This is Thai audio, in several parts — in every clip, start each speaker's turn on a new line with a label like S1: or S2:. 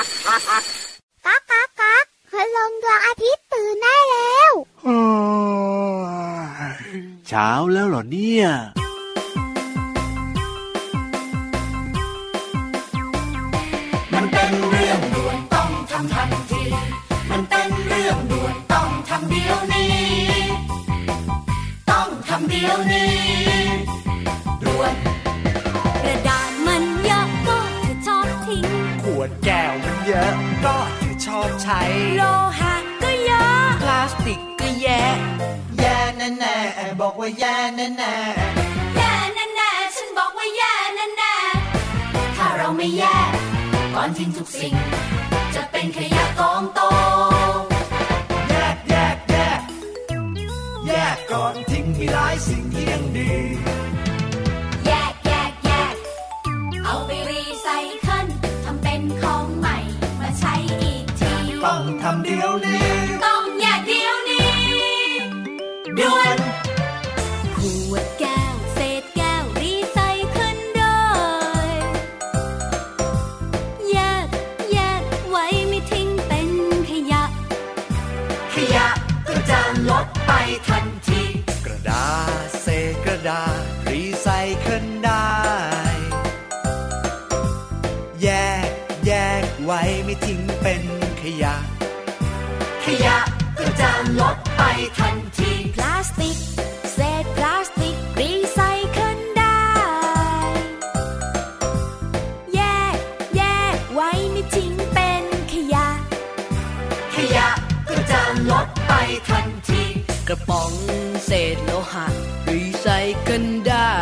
S1: ก๊ากก๊ากก๊ากคืลงดวงอาทิตย์ตื่นได้แล้ว
S2: เช้าแล้วเหรอเนี่ย
S3: มันเป็นเรื่องด่วนต้องทำทันที มันเป็นเรื่องด่วนต้องทำเดี๋ยวนี้ ต้องทำเดี๋ยวนี้ด่วน
S4: ชอบ
S5: ใช้
S4: โลหะก็เยอะ
S5: พลาสติกก็แย่แย่แน่แน่ๆบอกว่าแย่แน่แน่
S4: แย่แน่ๆฉันบอกว่าแย่แน่
S3: ถ้าเราไม่แยกก่อนทิ้งทุกสิ่ง จะเป็นขยะกองโต
S5: แยกแยกแยกแยกก่อนทิ้งมีหลายสิ่งที่ยังดี
S4: ยะ
S3: ขยะก็จะลดไปทันที
S4: พลาสติก เศษพลาสติก รีไซเคิลได้ แยก แยกไว้ไม่ทิ้งเป็นขยะ
S3: ขยะก็จะลดไปทันที
S6: กระป๋องเศษโลหะ รีไซเคิลได้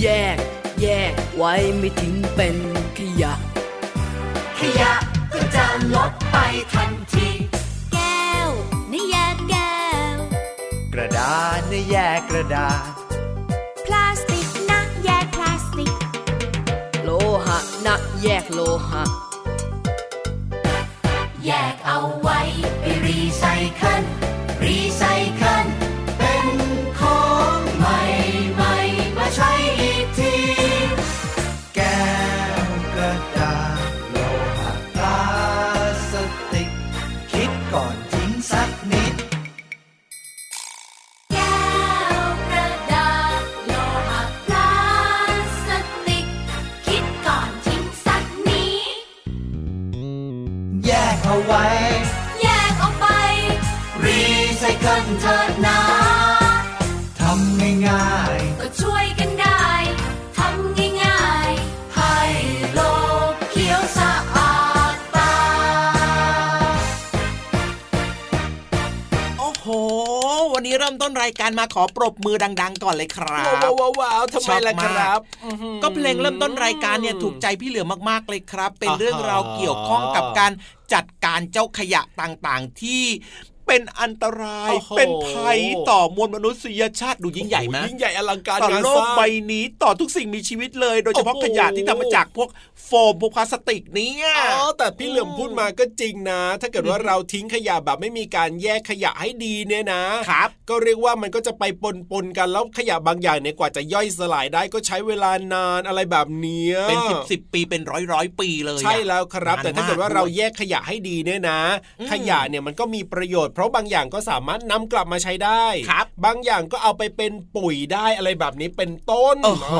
S6: แยก แยกไว้ไม่ทิ้งเป็น
S3: ไปทันที
S4: แก้วนี่แยกแก้ว
S5: กระดาษเนี่ยแยกกระดาษ
S4: พลาสติกนะแยกพลาสติก
S6: โลหะนะแยกโลหะ
S3: ริ่ม
S5: ต้น
S4: รา
S5: ยกา
S3: ร
S7: มาขอปรบมือดัง ๆ ก่อนเลยครับ
S8: ว้าวว้าวว้าวทำไมล่ะครับ
S7: ก็เพลงเริ่มต้นรายการเนี่ยถูกใจพี่เหลือมากๆเลยครับ เป็น
S8: อ่าฮะ
S7: เรื่องราวเกี่ยวข้องกับการจัดการเจ้าขยะต่างๆ ที่ เป็นอันตราย
S8: โอ้โห
S7: เป็นภัยต่อมวลมนุษยชาติดูยิ่งใหญ่ไหม
S8: ยิ่งใหญ่อลังการ
S7: ต่องา
S8: น
S7: โล
S8: ส
S7: ก
S8: ร้าง
S7: ใบนี้ต่อทุกสิ่งมีชีวิตเลย โดยเฉพาะ
S8: โอ้โห
S7: ขยะที่ทำมาจากพวกโฟมพวกพลาสติกเนี่ย
S8: อ๋อแต่พี่เหลือมพูดมาก็จริงนะ ถ้าเกิดว่าเราทิ้งขยะแบบไม่มีการแยกขยะให้ดีเนี่ยนะ
S7: ครับ
S8: ก็เรียกว่ามันก็จะไปปนปนๆกันแล้วขยะบางอย่างเนี่ยกว่าจะย่อยสลายได้ก็ใช้เวลานานอะไรแบบเนี้ย
S7: เป็นสิบสิบปีเป็นร้อยร้อยปีเลยอะ
S8: ใช่แล้วครับ
S7: นน
S8: แต่ถ้าเกิดว่า
S7: ด้
S8: เรา
S7: ย
S8: แยกขยะให้ดีเนี่ยนะ
S7: อืม
S8: ขยะเนี่ยมันก็มีประโยชน์เพราะบางอย่างก็สามารถนำกลับมาใช้ได้
S7: ครับ
S8: บางอย่างก็เอาไปเป็นปุ๋ยได้อะไรแบบนี้เป็นต้น
S7: โอ้โห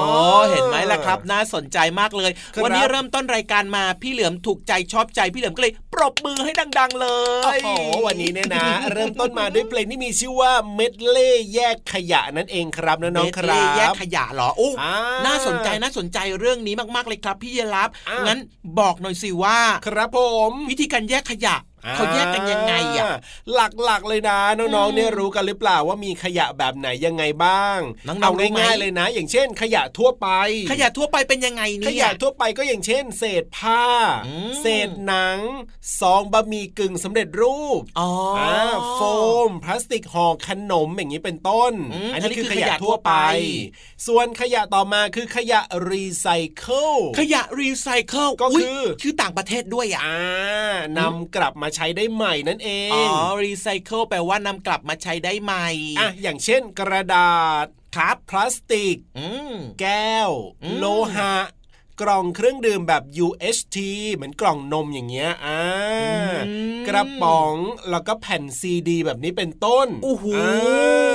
S7: เห็นไหมล่ะครับ น่าสนใจมากเลย
S8: ครับ
S7: วันนี้เริ่มต้นรายการมาพี่เหลือมถูกใจชอบใจพี่เหลือมก็เลยปรบมือให้ดัง ๆ เล
S8: โอ้
S7: ย
S8: โหวันนี้เนี่ยนะ เริ่มต้นมาด้วยเพลงที่มีชื่อว่าเม็ดเล่แยกขยะนั่นเองครับน้องๆค
S7: เม
S8: รั
S7: ดเล่แยก
S8: บ
S7: ขยะเหรอโอ้
S8: อ่า
S7: น่าสนใจน่าสนใจเรื่องนี้มากๆเลยครับ พี่เยลับ
S8: อ่างั้
S7: งั้นบอกหน่อยสิว่า
S8: ครับผม
S7: วิธีการแยกขยะ เขาแยกกันยังไงอะ
S8: หลักๆเลยนะน้อง
S7: อืม
S8: ๆเนี่ยรู้กันหรือเปล่าว่ามีขยะแบบไหนยังไงบ้าง
S7: น้องๆ
S8: เอา
S7: รู้ไหม
S8: ง่ายๆเลยนะ อย่างเช่น ขยะทั่วไป
S7: ขยะทั่วไปเป็นยังไง
S8: ข
S7: เนี่ย
S8: ยะทั่วไปก็อย่างเช่น เศษผ้า
S7: อืม
S8: เศษหนังซองบะหมี่กึ่งสำเร็จรูป
S7: อ๋ออ
S8: อ่าโฟม พลาสติกห่อขนมอย่างนี้เป็นต้น
S7: อืม
S8: อัน
S7: อันนี้
S8: นี้คือ
S7: คือ
S8: ขยะ
S7: ขยะทั่
S8: ทั่ว
S7: ว
S8: ไป
S7: ไป
S8: ส่วนขยะต่อมาคือขยะรีไซเคิล
S7: ขยะรีไซเคิล
S8: ก็คือ
S7: ชื่อต่างประเทศด้วยอะ
S8: อ่านำกลับมาใช้ได้ใหม่นั่นเอง
S7: อ๋อ รีไซเคิลแปลว่านำกลับมาใช้ได้ใหม่
S8: อะ อย่างเช่นกระดาษ
S7: ครับ
S8: พลาสติก
S7: อืม
S8: แก้ว
S7: อืม
S8: โลหะกล่องเครื่องดื่มแบบ UHT เหมือนกล่องนมอย่างเงี้ย อ่า
S7: อืม
S8: กระป๋อง แล้วก็แผ่นซีดี แบบนี้เป็นต้น
S7: โอ้โห
S8: อ่า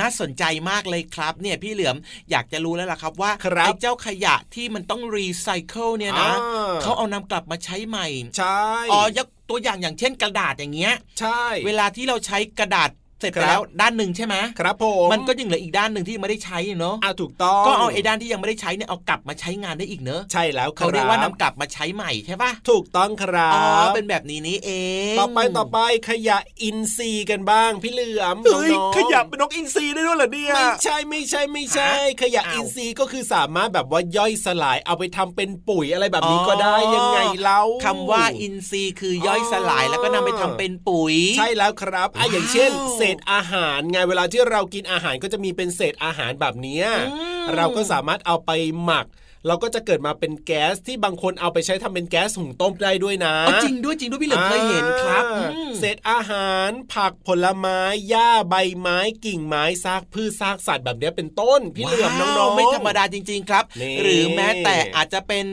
S7: น่าสนใจมากเลยครับ เนี่ยพี่เหลือมอยากจะรู้แล้วล่ะครับว่า
S8: ครับ
S7: ไอ้เจ้าขยะที่มันต้องรีไซเคิลเนี่ยนะ
S8: อ่า
S7: เขาเอานำกลับมาใช้ใหม่
S8: ใช่
S7: อ๋อยกตัวอย่างอย่างเช่นกระดาษอย่างเงี้ย
S8: ใช่
S7: เวลาที่เราใช้กระดาษ เสร็จ
S8: ครับ
S7: ไปแล้วด้านหนึ่งใช่ไหม
S8: ครับผม
S7: มันก็ยังเหลืออีกด้านหนึ่งที่ยังไม่ได้ใช้เนอะ
S8: อ่าถูกต้อง
S7: ก็เอาไอ้ด้านที่ยังไม่ได้ใช้เนี่ยเอากลับมาใช้งานได้อีกเนอะ
S8: ใช่แล้วครั
S7: เขา
S8: บ
S7: เรียกว่านำกลับมาใช้ใหม่ใช่ปะ
S8: ถูกต้องครั
S7: อ๋อบเป็นแบบนี้นี่เอง
S8: ต่อไปต่อไปขยะอินทรีย์กันบ้างพี่เหลือม
S2: เฮ้ย
S8: น้องๆ
S2: ขยะเป็นนกอินทรีได้ด้วยเหรอเนี่ย
S8: ไม่ใช่ไม่ใช่ไม่ใช่ ขยะอินทรีย์ก็คือสามารถแบบว่าย่อยสลายเอาไปทำเป็นปุ๋ยอะไรแบบนี้ก็ได้ยังไงเล่า
S7: คำว่าอินทรีย์คือย่อยสลายแล้วก็นำไปทำเป็นปุ๋ย
S8: ใช่แล้วครับอะอย่างเช่นเศษอาหารไงเวลาที่เรากินอาหารก็จะมีเป็นเศษอาหารแบบเนี้ย
S7: อืม
S8: เราก็สามารถเอาไปหมัก เราก็จะเกิดมาเป็นแก๊สที่บางคนเอาไปใช้ทำเป็นแก๊สหุงต้มได้ด้วยนะ
S7: เอาจริงด้วยจริงด้วยพี่เหลิมเคยเห็นครับ
S8: อ่า
S7: อืม
S8: เศษอาหาร ผักผลไม้หญ้าใบไม้กิ่งไม้ซากพืชซากสัตว์แบบเนี้ยเป็นต้น พี่เหลือมน้
S7: ว้า
S8: อ
S7: ว
S8: งๆ
S7: ไม่ธรรมดาจริง ๆ ครับ
S8: นี่
S7: หรือแม้แต่อาจจะเป็น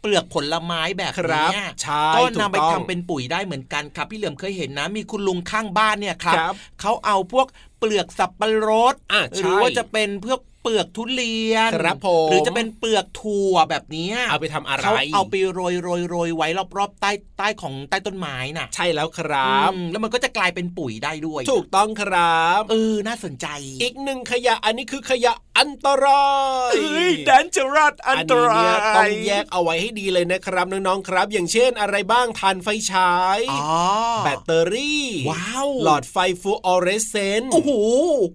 S7: เปลือกผลไม้แบบ
S8: ครับ
S7: เนี้ย
S8: ใช่
S7: ก็
S8: ถูก
S7: นำไป
S8: ต้อง
S7: ทำเป็นปุ๋ยได้เหมือนกันครับ พี่เหลิมเคยเห็นนะ มีคุณลุงข้างบ้านเนี่ยครับ
S8: ครับ
S7: เขาเอาพวกเปลือกสับปะรด
S8: อะ
S7: หรือ
S8: ใช่
S7: ว่าจะเป็นเพื่อ เปลือกทุเรียน
S8: ครับผม
S7: หรือจะเป็นเปลือกถั่วแบบเนี้ย
S8: เอาไปทำอะไร
S7: เขาเอาไปโรยโรยโรยไว้รอบๆใต้ใต้ของใต้ต้นไม้น่ะ
S8: ใช่แล้วครับ
S7: อืมแล้วมันก็จะกลายเป็นปุ๋ยได้ด้วย
S8: ถูกต้องครับ
S7: เออน่าสนใจ
S8: อีกหนึ่งขยะอันนี้คือขยะอันตราย
S2: เฮ้ย dangerous อันตราย
S8: นี้เนี่ยต้องแยกเอาไว้ให้ดีเลยนะครับน้องๆครับ อย่างเช่นอะไรบ้างถ่านไฟฉาย
S7: อ๋อ
S8: แบตเตอรี่
S7: ว้าว
S8: หลอดไฟฟลูออเรสเซนต์
S7: โอ้โห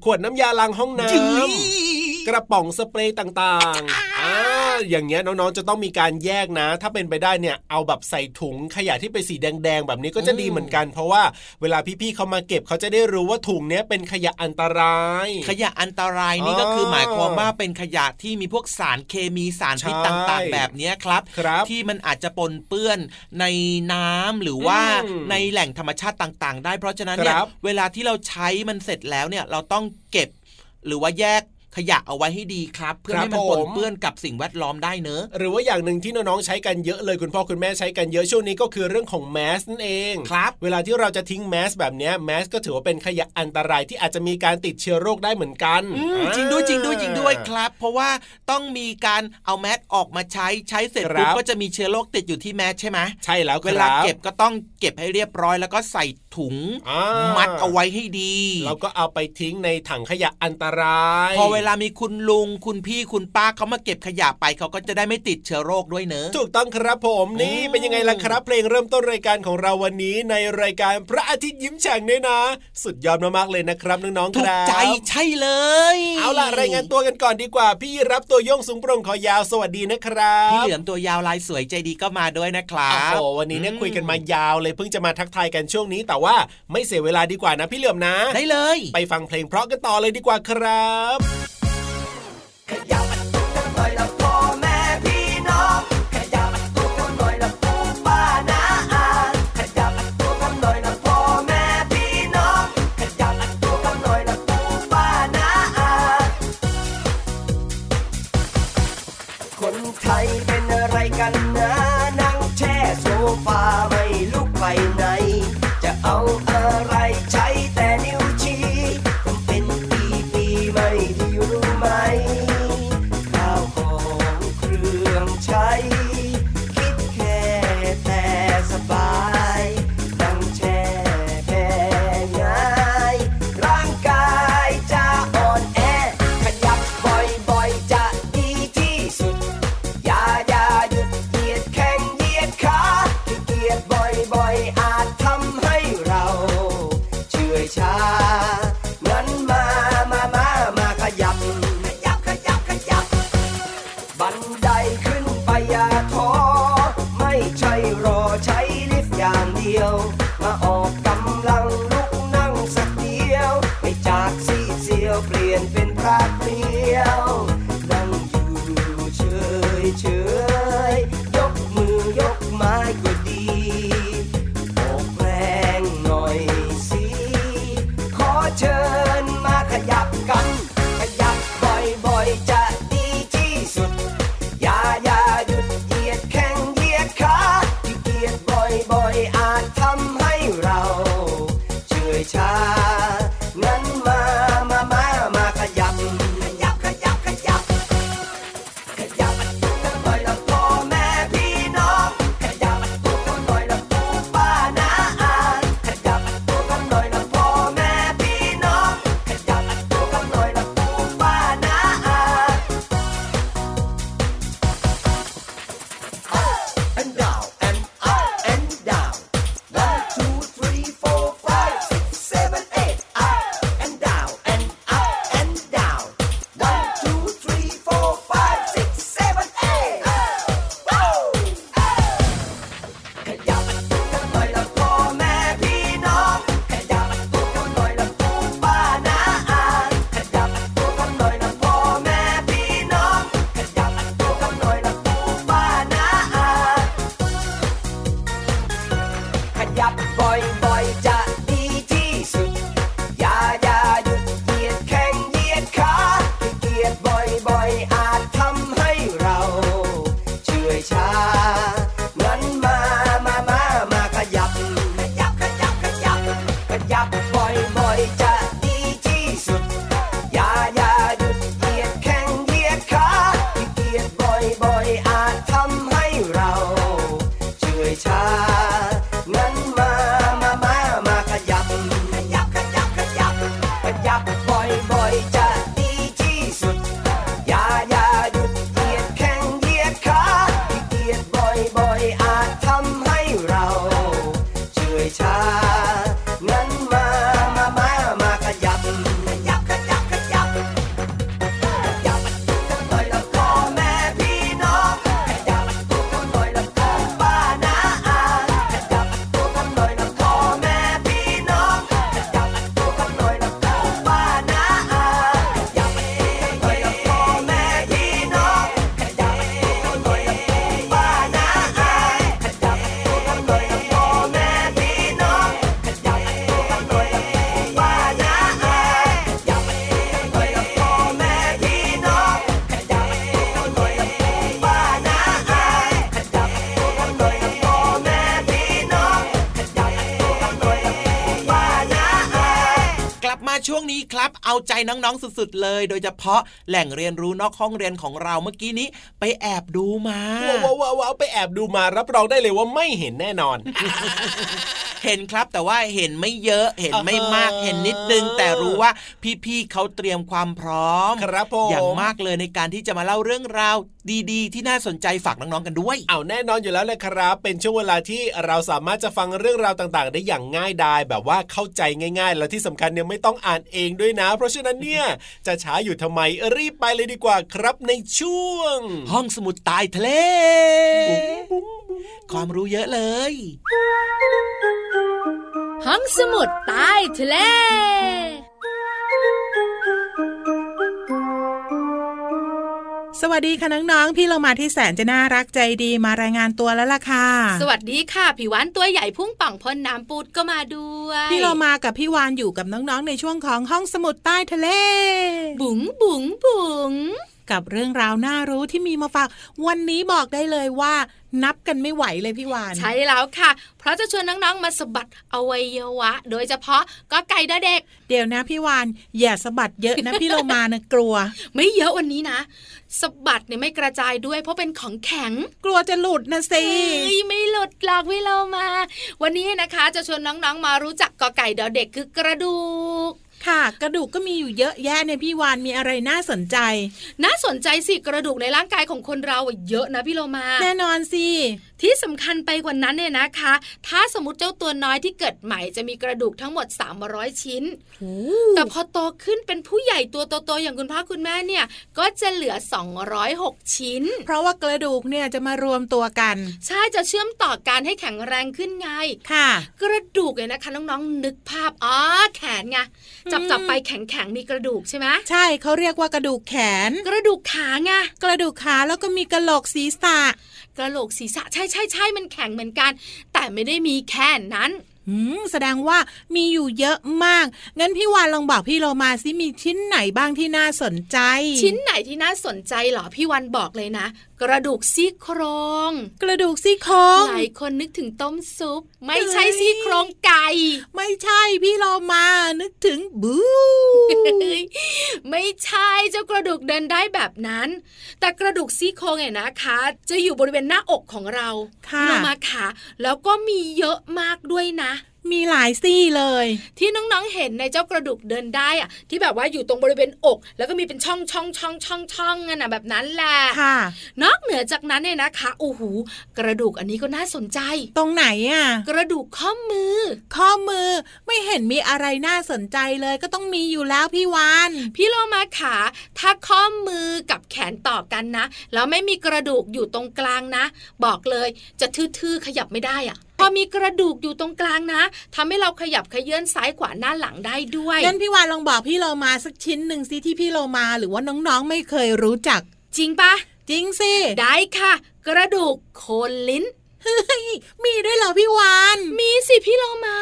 S8: ขวดน้ำยาล้างห้องน้
S7: จื้อำ
S8: กระป๋องสเปรย์ต่างๆอ่าอย่างเงี้ยน้องๆจะต้องมีการแยกนะ ถ้าเป็นไปได้เนี่ยเอาแบบใส่ถุงขยะที่เป็นสีแดงๆ แบบนี้ก็จะดีเหมือนกัน เพราะว่าเวลาพี่ๆเขามาเก็บเขาจะได้รู้ว่าถุงเนี้ยเป็นขยะอันตรายย
S7: ขยะอันตรายนี่
S8: อ๋อ
S7: ก็คือหมายความว่าเป็นขยะที่มีพวกสารเคมีสารพิษ
S8: ใช่
S7: ต่างๆ แบบเนี้ยครับ
S8: ครับ
S7: ที่มันอาจจะปนเปื้อนในน้ำหรือว่า
S8: อืม
S7: ในแหล่งธรรมชาติต่าง ๆ ได้เพราะฉะนั้นเนี่ย
S8: ครับ
S7: เวลาที่เราใช้มันเสร็จแล้วเนี่ยเราต้องเก็บหรือว่าแยก ขยะเอาไว้ให้ดีครับ เพื่อ
S8: ครับ
S7: ให้มันปน
S8: ผม
S7: เปื้อนกับสิ่งแวดล้อมได้เนอะ
S8: หรือว่าอย่างหนึ่งที่น้องๆใช้กันเยอะเลยคุณพ่อคุณแม่ใช้กันเยอะช่วงนี้ก็คือเรื่องของแมสนั่นเอง
S7: ครับ
S8: เวลาที่เราจะทิ้งแมสแบบเนี้ยแมสก็ถือว่าเป็นขยะอันตรายที่อาจจะมีการติดเชื้อโรคได้เหมือนกัน
S7: อืม
S8: อ่า
S7: จริงด้วยจริงด้วยจริงด้วยครับ เพราะว่าต้องมีการเอาแมสออกมาใช้ใช้เสร็จ
S8: ครับ
S7: ปุ๊บก็จะมีเชื้อโรคติดอยู่ที่แมสใช่ไหม
S8: ใช่แล้วครับ
S7: เวลาเก็บก็ต้องเก็บให้เรียบร้อยแล้วก็ใส่ ถุง
S8: อ่า
S7: มัดเอาไว้ให้ดี
S8: เราก็เอาไปทิ้งในถังขยะอันตราย
S7: พอเวลามีคุณลุงคุณพี่คุณป้าเขามาเก็บขยะไปเขาก็จะได้ไม่ติดเชื้อโรคด้วยเนอะ
S8: ถูกต้องครับผมนี่
S7: อืม
S8: เป็นยังไงล่ะครับ เพลงเริ่มต้นรายการของเราวันนี้ในรายการพระอาทิตย์ยิ้มแฉ่งเนี่ยนะ สุดยอดมากๆเลยนะครับน้องๆค
S7: ถูก
S8: รับ
S7: ใจใช่เลย
S8: เอาล่ะรายงานตัวกันก่อนดีกว่า พี่รับตัวโยงสูงโปร่งคอยาวสวัสดีนะครับ
S7: พี่เหลือมตัวยาวลายสวยใจดีก็มาด้วยนะครั
S8: โอ้
S7: บ
S8: โหวันนี้เนี่ยคุยกันมายาวเลยเพิ่งจะมาทักทายกันช่วงนี้แต่ว่าไม่เสียเวลาดีกว่านะพี่เหลือมนะ
S7: ได้เลย
S8: ไปฟังเพลงเพราะกันต่อเลยดีกว่าครับ
S9: ขยับตัวกันหน่อยละพ่ จะ
S7: Yeah. เอาใจน้องๆสุดๆเลย โดยเฉพาะแหล่งเรียนรู้นอกห้องเรียนของเราเมื่อกี้นี้ ไปแอบดูมา
S8: ว้าวว้าวว้าวไปแอบดูมารับรองได้เลยว่าไม่เห็นแน่นอน
S7: เห็นครับแต่ว่าเห็นไม่เยอะเห็นไม่มาก
S8: เออ
S7: เห็นนิดนึง แต่รู้ว่าพี่ๆเขาเตรียมความพร้อม
S8: ครับผม
S7: อย่างมากเลยในการที่จะมาเล่าเรื่องราวดีๆ ที่น่าสนใจฝากน้องๆกันด้วย
S8: เอาแน่นอนอยู่แล้วเลยครับ เป็นช่วงเวลาที่เราสามารถจะฟังเรื่องราวต่างๆ ได้อย่างง่ายดายแบบว่าเข้าใจง่าย ๆ แล้วที่สำคัญเนี่ยไม่ต้องอ่านเองด้วยนะ เพราะฉะนั้นเนี่ยจะช้าอยู่ทำไมรีบไปเลยดีกว่าครับในช่วง
S7: ห้องสมุดใตายทะเล ความรู้เยอะเลย
S10: ห้องสมุดใต้ทะเล
S11: สวัสดีค่ะน้องๆ พี่เรามาที่แสนจะน่ารักใจดีมารายงานตัวแล้วล่ะค่ะ
S10: สวัสดีค่ะผิวหวานตัวใหญ่พุ่งป่องพ่นน้ำปูดก็มาด้วย
S11: พี่เรามากับพี่วานอยู่กับน้องๆ ในช่วงของห้องสมุดใต้ทะเล
S10: บุ๋งบุ๋งบุ๋ง
S11: กับเรื่องราวน่ารู้ที่มีมาฝากวันนี้บอกได้เลยว่านับกันไม่ไหวเลยพี่วาน
S10: ใช่แล้วค่ะ เพราะจะชวนน้องๆมาสะบัดอวัยวะ โดยเฉพาะก็ไก่เด็ก
S11: เดี๋ยวนะพี่วานอย่าสะบัดเยอะนะพี่เรามานะกลัว
S10: ไม่เยอะวันนี้นะสะบัดเนี่ยไม่กระจายด้วย เพราะเป็นของแข็ง
S11: กลัวจะหลุดนะสิ
S10: เอ้ยไม่หลุดหลอกพี่เรามา วันนี้นะคะจะชวนน้องๆมารู้จักกอไก่ดอเด็กคือกระดูก
S11: ค่ะ กระดูกก็มีอยู่เยอะแยะเนี่ยพี่วานมีอะไรน่าสนใจ
S10: น่าสนใจสิกระดูกในร่างกายของคนเราอะเยอะนะพี่โลมา
S11: แน่นอนสิ
S10: ที่สำคัญไปกว่านั้นเนี่ยนะคะ ถ้าสมมติเจ้าตัวน้อยที่เกิดใหม่จะมีกระดูกทั้งหมด 300 ชิ้น แต่พอโตขึ้นเป็นผู้ใหญ่ตัวโตๆอย่างคุณพ่อคุณแม่เนี่ย ก็จะเหลือ 206 ชิ้น
S11: เพราะว่ากระดูกเนี่ยจะมารวมตัวกัน
S10: ใช่จะเชื่อมต่อการให้แข็งแรงขึ้นไง
S11: ค่ะ
S10: กระดูกเนี่ยนะคะน้องๆนึกภาพ อ๋อแขนไงจับจับไปแข็งแข็งๆมีกระดูกใช่ไหม
S11: ใช่เขาเรียกว่ากระดูกแขน
S10: กระดูกขาไง
S11: กระดูกขาแล้วก็มีกระโหลกศีรษะ
S10: กระโหลกศีรษะใช่ใช่ใช่มันแข็งเหมือนกัน แต่ไม่ได้มีแค่นั้น
S11: อืมแสดงว่ามีอยู่เยอะมาก งั้นพี่วานลองบอกพี่โลมาสิมีชิ้นไหนบ้างที่น่าสนใจ
S10: ชิ้นไหนที่น่าสนใจเหรอพี่วันบอกเลยนะ กระดูกซี่โครง
S11: กระดูกซี่โครง
S10: หลายคนนึกถึงต้มซุป ไม่ใช่
S11: เฮ้ย
S10: ซี่โครงไก่
S11: ไม่ใช่พี่โลมานึกถึงบู
S10: ไม่ใช่เจ้ากระดูกเดินได้แบบนั้น แต่กระดูกซี่โครงเนี่ยนะคะ จะอยู่บริเวณหน้าอกของเรา
S11: ค่ะ
S10: ลงมาขาแล้วก็มีเยอะมากด้วยนะ
S11: มีหลายซี่เลย
S10: ที่น้องๆเห็นในเจ้ากระดูกเดินได้อะที่แบบว่าอยู่ตรงบริเวณอก แล้วก็มีเป็นช่องช่องช่องช่องช่องกันนะแบบนั้นแหละ
S11: ค่ะ
S10: นอกเหนือจากนั้นเนี่ยนะคะโอ้โหกระดูกอันนี้ก็น่าสนใจ
S11: ตรงไหนอะ
S10: กระดูกข้อมือ
S11: ข้อมือไม่เห็นมีอะไรน่าสนใจเลยก็ต้องมีอยู่แล้วพี่วาน
S10: พี่โลมาขาถ้าข้อมือกับแขนต่อกันนะแล้วไม่มีกระดูกอยู่ตรงกลางนะ บอกเลยจะทื่อๆขยับไม่ได้อะ พอมีกระดูกอยู่ตรงกลางนะทำให้เราขยับขยื่นซ้ายขวาหน้าหลังได้ด้วย
S11: งั้นพี่วานลองบอกพี่โลมาสักชิ้นหนึ่งสิที่พี่โลมาหรือว่าน้องๆไม่เคยรู้จัก
S10: จริงปะ
S11: จริงสิ
S10: ได้ค่ะ กระดูกโคนลิ้น
S11: เฮ้ยมีด้วยเหรอพี่วาน
S10: มีสิพี่โลมา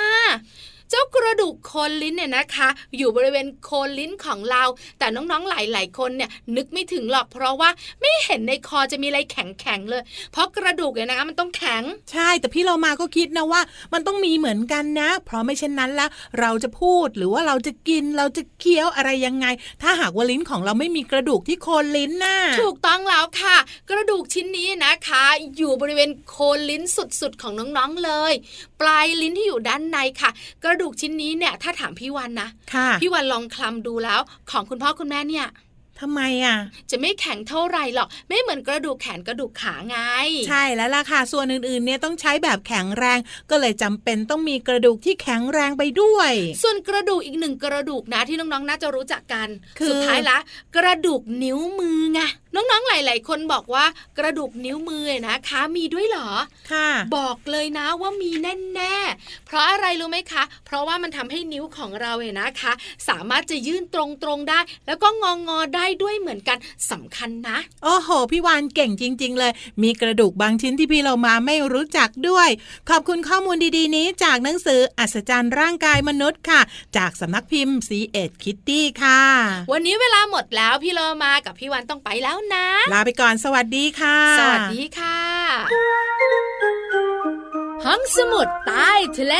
S10: เจ้ากระดูกโคนลิ้นเนี่ยนะคะ อยู่บริเวณโคนลิ้นของเรา แต่น้องๆหลายๆคนเนี่ยนึกไม่ถึงหรอกเพราะว่าไม่เห็นในคอจะมีอะไรแข็งๆเลย เพราะกระดูกเนี่ยนะคะมันต้องแข็ง
S11: ใช่แต่พี่เรามาก็คิดนะว่า มันต้องมีเหมือนกันนะ เพราะไม่เช่นนั้นแล้วเราจะพูดหรือว่าเราจะกินเราจะเคี้ยวอะไรยังไง ถ้าหากว่าลิ้นของเราไม่มีกระดูกที่โคนลิ้นน่ะ
S10: ถูกต้องแล้วค่ะ กระดูกชิ้นนี้นะคะ อยู่บริเวณโคนลิ้นสุดๆของน้องๆเลยปลายลิ้นที่อยู่ด้านในค่ะ กระดูกชิ้นนี้เนี่ยถ้าถามพี่วันนะ
S11: ค่ะ
S10: พี่วันลองคลำดูแล้ว ของคุณพ่อคุณแม่เนี่ย
S11: ทำไมอะ
S10: จะไม่แข็งเท่าไหร่หรอก ไม่เหมือนกระดูกแขนกระดูกขาไง
S11: ใช่แล้วล่ะค่ะ ส่วนอื่นๆเนี่ยต้องใช้แบบแข็งแรง ก็เลยจำเป็นต้องมีกระดูกที่แข็งแรงไปด้วย
S10: ส่วนกระดูกอีกหนึ่งกระดูกนะที่น้องๆ น่าจะรู้จักกัน
S11: คือ
S10: สุดท้ายละ กระดูกนิ้วมือไง น้องๆ หลาย ๆ คนบอกว่ากระดูกนิ้วมือนะคะ มีด้วยเหรอ
S11: ค่ะ
S10: บอกเลยนะว่ามีแน่ๆ เพราะอะไรรู้ไหมคะ เพราะว่ามันทำให้นิ้วของเราเนี่ยนะคะ สามารถจะยื่นตรงๆได้ แล้วก็งองอๆได้ด้วยเหมือนกันสำคัญนะ
S11: โอ้โห พี่วานเก่งจริง ๆ เลย มีกระดูกบางชิ้นที่พี่เรามาไม่รู้จักด้วย ขอบคุณข้อมูลดีๆ นี้จากหนังสืออัศจรรย์ร่างกายมนุษย์ค่ะ จากสำนักพิมพ์ซีเอ็ดคิตตี้ค่ะ
S10: วันนี้เวลาหมดแล้วพี่โลมากับพี่วันต้องไปแล้วนะ
S11: ลาไปก่อนสวัสดีค่ะ
S10: สวัสดีค่ะห้องสมุดใต้ทะเล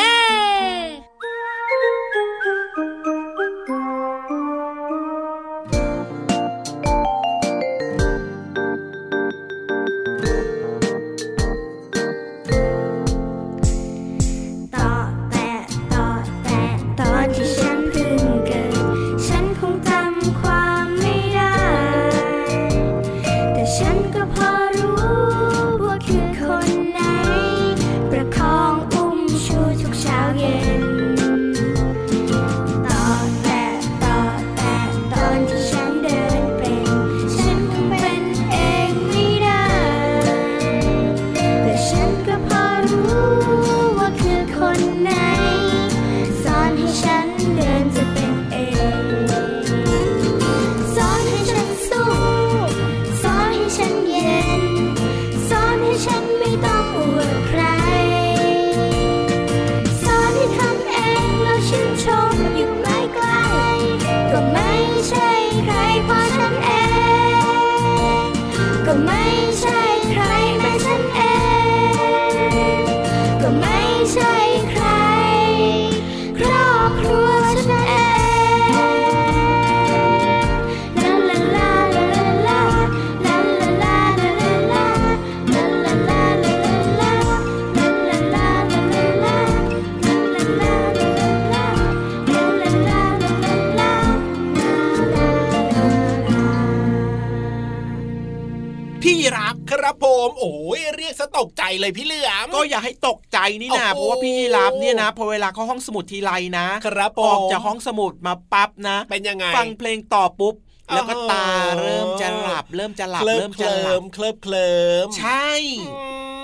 S8: ตกใจเลยพี่เหลือม
S7: ก็อย่าให้ตกใจนี่นะ
S8: โอ้โห
S7: เพราะว่าพี่ยีรับเนี่ยนะพอเวลาเข้าห้องสมุดทีไรนะครับ
S8: ผม
S7: ออกจากห้องสมุดมาปั๊บนะ
S8: เป็นยังไง
S7: ฟังเพลงต่อปุ๊บแล้วก็
S8: อ๋อ
S7: ตาเริ่มจะหลับเริ่มจะหลับ
S8: เคลิ
S7: เริ่
S8: ม
S7: ม
S8: เค
S7: จะ
S8: ลิ
S7: หลับ
S8: มเคลิมเคลิม
S7: ใช่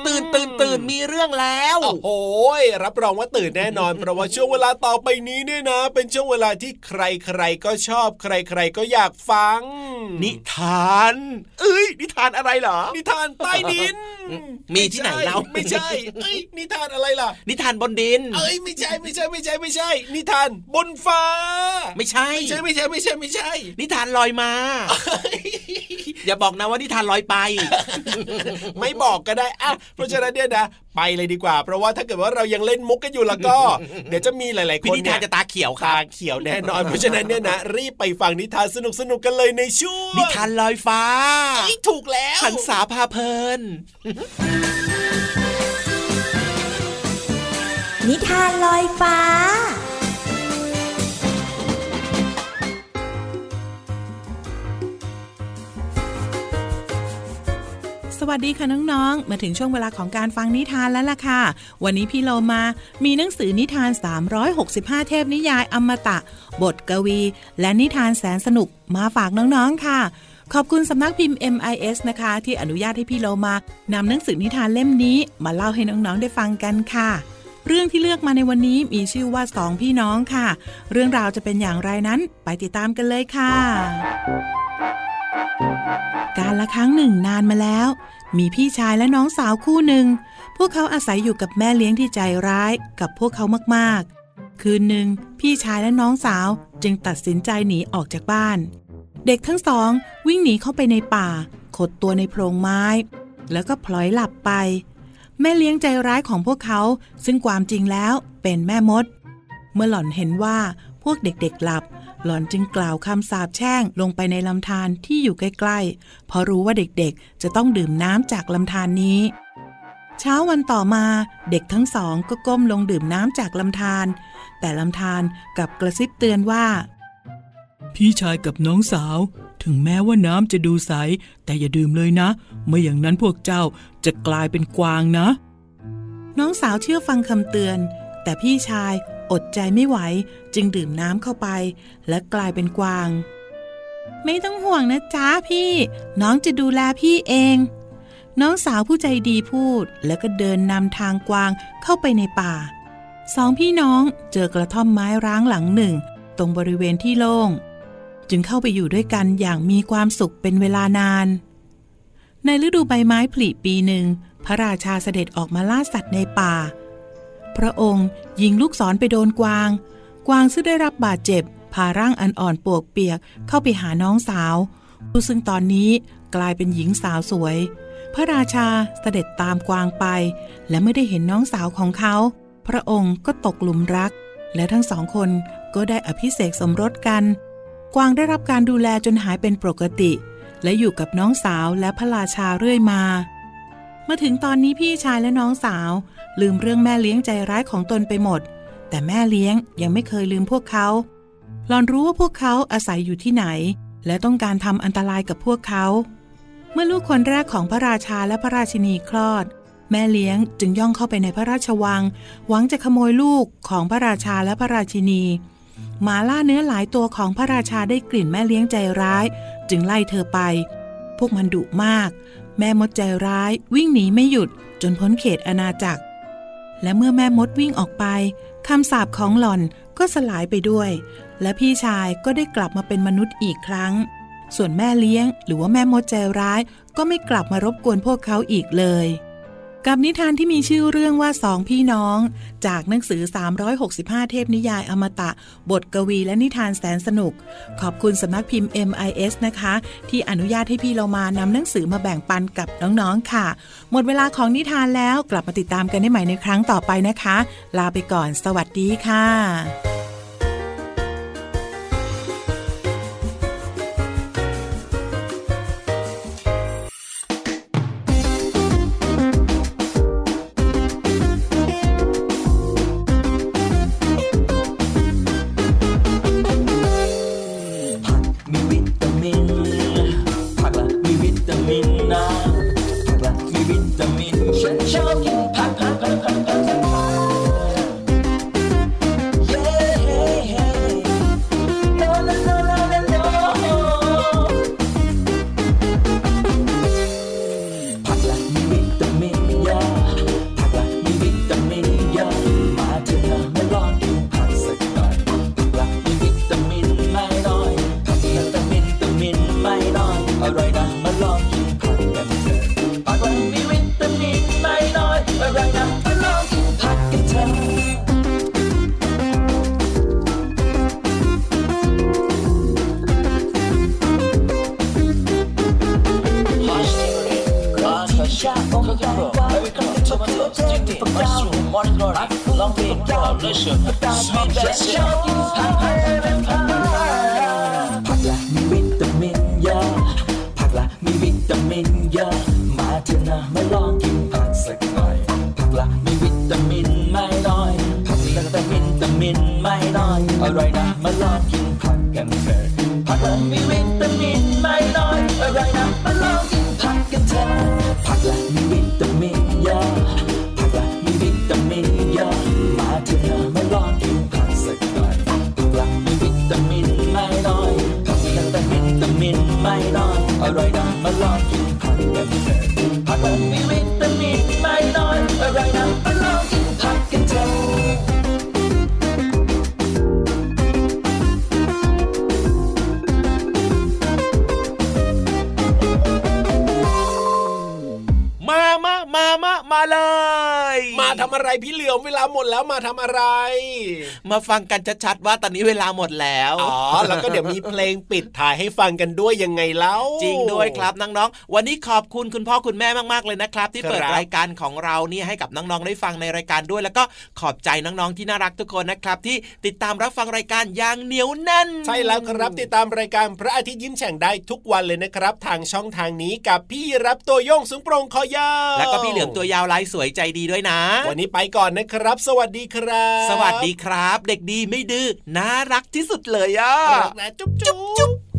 S7: ตื่นตื่นตื่นมีเรื่องแล้ว
S8: โอ้โหรับรองว่าตื่นแน่นอนเพราะว่าช่วงเวลาต่อไปนี้เนี่ยนะ เป็นช่วงเวลาที่ใครใครๆก็ชอบ ใครใครๆก็อยากฟัง
S7: นิทาน เอ้ย นิทานอะไรเหรอ
S8: นิทานใต้ดิน
S7: มีที่ไหนเล่า
S8: ไม่ใช่เอ้ยนิทานอะไรล่ะ
S7: นิทานบนดิน
S8: เอ้ยไม่ใช่ไม่ใช่ไม่ใช่ไม่ใช่ นิทานบนฟ้า
S7: ไม่ใช่
S8: ไม่ใช่ไม่ใช่ไม่ใช่ไม่ใช่
S7: นิทานลอยมาอย่าบอกนะว่านิทานลอยไป
S8: ไม่บอกก็ได้อะเพราะฉะนั้นเนี่ยนะไปเลยดีกว่า เพราะว่าถ้าเกิดว่าเรายังเล่นมุกกันอยู่แล้วก็ เดี๋ยวจะมีหลาย ๆค
S7: พี่
S8: น
S7: นิ
S8: เนี่
S7: ทาน
S8: ย
S7: จะตาเขียวครั
S8: ตา
S7: บ
S8: เขียวแน่นอน เพราะฉะนั้นเนี่ยนะรีบไปฟังนิทานสนุกสนุกๆกันเลยในช่วง
S7: นิทานลอยฟ้า
S8: เอ้ยถูกแล้ว
S7: หันษาพาเพลิน
S12: นิทานลอยฟ้า
S11: สวัสดีค่ะน้องๆ มาถึงช่วงเวลาของการฟังนิทานแล้วล่ะค่ะ วันนี้พี่โลมา มีหนังสือนิทาน 365 เทพนิยายอมตะ บทกวี และนิทานแสนสนุกมาฝากน้องๆ ค่ะ ขอบคุณสำนักพิมพ์ MIS นะคะ ที่อนุญาตให้พี่โลมานำหนังสือนิทานเล่มนี้ มาเล่าให้น้องๆ ได้ฟังกันค่ะ เรื่องที่เลือกมาในวันนี้มีชื่อว่าสองพี่น้องค่ะ เรื่องราวจะเป็นอย่างไรนั้น ไปติดตามกันเลยค่ะ การละครั้งหนึ่งนานมาแล้ว มีพี่ชายและน้องสาวคู่หนึ่ง พวกเขาอาศัยอยู่กับแม่เลี้ยงที่ใจร้ายกับพวกเขามากๆ คืนหนึ่งพี่ชายและน้องสาวจึงตัดสินใจหนีออกจากบ้าน เด็กทั้งสองวิ่งหนีเข้าไปในป่า ขดตัวในโพรงไม้ แล้วก็พลอยหลับไป แม่เลี้ยงใจร้ายของพวกเขาซึ่งความจริงแล้วเป็นแม่มด เมื่อหล่อนเห็นว่าพวกเด็กๆหลับ หล่อนจึงกล่าวคำสาปแช่งลงไปในลำธารที่อยู่ใกล้ๆ เพราะรู้ว่าเด็กๆ จะต้องดื่มน้ำจากลำธารนี้ เช้าวันต่อมาเด็กทั้งสองก็ก้มลงดื่มน้ำจากลำธารแต่ลำธารกลับกระซิบเตือนว่า
S4: พี่ชายกับน้องสาว ถึงแม้ว่าน้ำจะดูใส แต่อย่าดื่มเลยนะ ไม่อย่างนั้นพวกเจ้าจะกลายเป็นกวางนะ
S11: น้องสาวเชื่อฟังคำเตือน แต่พี่ชาย อดใจไม่ไหวจึงดื่มน้ำเข้าไป และกลายเป็นกวาง ไม่ต้องห่วงนะจ๊ะพี่ น้องจะดูแลพี่เอง น้องสาวผู้ใจดีพูด แล้วก็เดินนำทางกวางเข้าไปในป่า สองพี่น้องเจอกระท่อมไม้ร้างหลังหนึ่ง ตรงบริเวณที่โล่ง จึงเข้าไปอยู่ด้วยกันอย่างมีความสุขเป็นเวลานาน ในฤดูใบไม้ผลิปีหนึ่งพระราชาเสด็จออกมาล่าสัตว์ในป่า พระองค์ยิงลูกศรไปโดนกวาง กวางซึ่งได้รับบาดเจ็บ พาร่างอันอ่อนปวกเปียกเข้าไปหาน้องสาวผู้ซึ่งตอนนี้กลายเป็นหญิงสาวสวย พระราชาเสด็จตามกวางไป และเมื่อได้เห็นน้องสาวของเขา พระองค์ก็ตกหลุมรัก และทั้งสองคนก็ได้อภิเษกสมรสกัน กวางได้รับการดูแลจนหายเป็นปกติ และอยู่กับน้องสาวและพระราชาเรื่อยมา มาถึงตอนนี้พี่ชายและน้องสาว ลืมเรื่องแม่เลี้ยงใจร้ายของตนไปหมด แต่แม่เลี้ยงยังไม่เคยลืมพวกเขาหลอนรู้ว่าพวกเขาอาศัยอยู่ที่ไหน และต้องการทำอันตรายกับพวกเขา เมื่อลูกคนแรกของพระราชาและพระราชินีคลอด แม่เลี้ยงจึงย่องเข้าไปในพระราชวัง หวังจะขโมยลูกของพระราชาและพระราชินีหมาล่าเนื้อหลายตัวของพระราชาได้กลิ่นแม่เลี้ยงใจร้าย จึงไล่เธอไป พวกมันดุมาก แม่มดใจร้ายวิ่งหนีไม่หยุดจนพ้นเขตอาณาจักร และเมื่อแม่มดวิ่งออกไปคำสาปของหล่อนก็สลายไปด้วย และพี่ชายก็ได้กลับมาเป็นมนุษย์อีกครั้ง ส่วนแม่เลี้ยง หรือว่าแม่มดใจร้ายก็ไม่กลับมารบกวนพวกเขาอีกเลย กับนิทานที่มีชื่อเรื่องว่าสองพี่น้อง จากหนังสือ 365 เทพนิยายอมตะ บทกวีและนิทานแสนสนุก ขอบคุณสำนักพิมพ์ MIS นะคะ ที่อนุญาตให้พี่เรามานำหนังสือมาแบ่งปันกับน้องๆค่ะ หมดเวลาของนิทานแล้วกลับมาติดตามกันได้ใหม่ในครั้งต่อไปนะคะ ลาไปก่อน สวัสดีค่ะ
S13: มา
S14: เถอะนะมาลองกินผักสักหน่อยผักละมีวิตามินไม่น้อยผักละแต่วิตามินไม่น้อยอร่อย อะไร
S8: พี่เหลือมเวลาหมดแล้วมาทำอะไร
S7: มาฟังกันชัดๆว่าตอนนี้เวลาหมดแล้ว
S8: อ๋อแล้วก็เดี๋ยวมีเพลงปิดถ่ายให้ฟังกันด้วยยังไงเล่า
S7: จริงด้วยครับน้องๆวันนี้ขอบคุณคุณพ่อคุณแม่มากๆเลยนะครับ ที่เปิด
S8: ครับ
S7: รายการของเรานี่ให้กับน้องๆได้ฟังในรายการด้วย แล้วก็ขอบใจน้องๆที่น่ารักทุกคนนะครับ ที่ติดตามรับฟังรายการอย่างเหนียวแน่น
S8: ใช่แล้วครับติดตามรายการพระอาทิตย์ยิ้มแฉ่งได้ทุกวันเลยนะครับ ทางช่องทางนี้กับพี่รับตัวโยงสูงโปรงคอยาว
S7: แล้วก็พี่เหลือมตัวยาวลายสวยใจดีด้วยนะ
S8: วันนี้ไปก่อนนะครับ สวัสดีครับ
S7: สวัสดีครับ เด็กดีไม่ดื้อน่ารักที่สุดเลยอะ
S8: รักนะจุ๊บจุ๊บ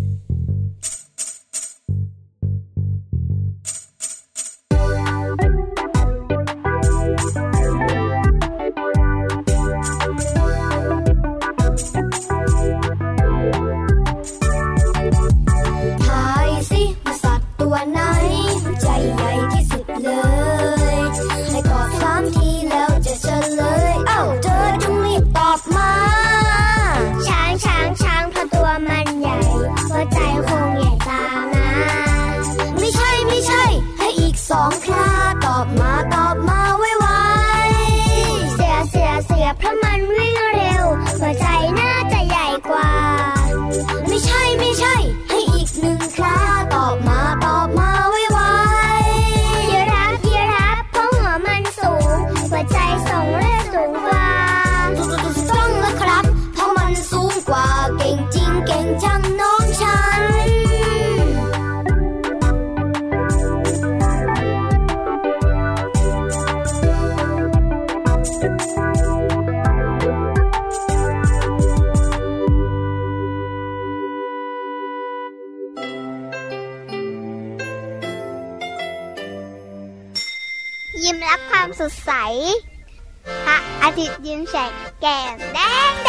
S12: เสียเพราะมันวิ่งเร็วหัวใจ shake.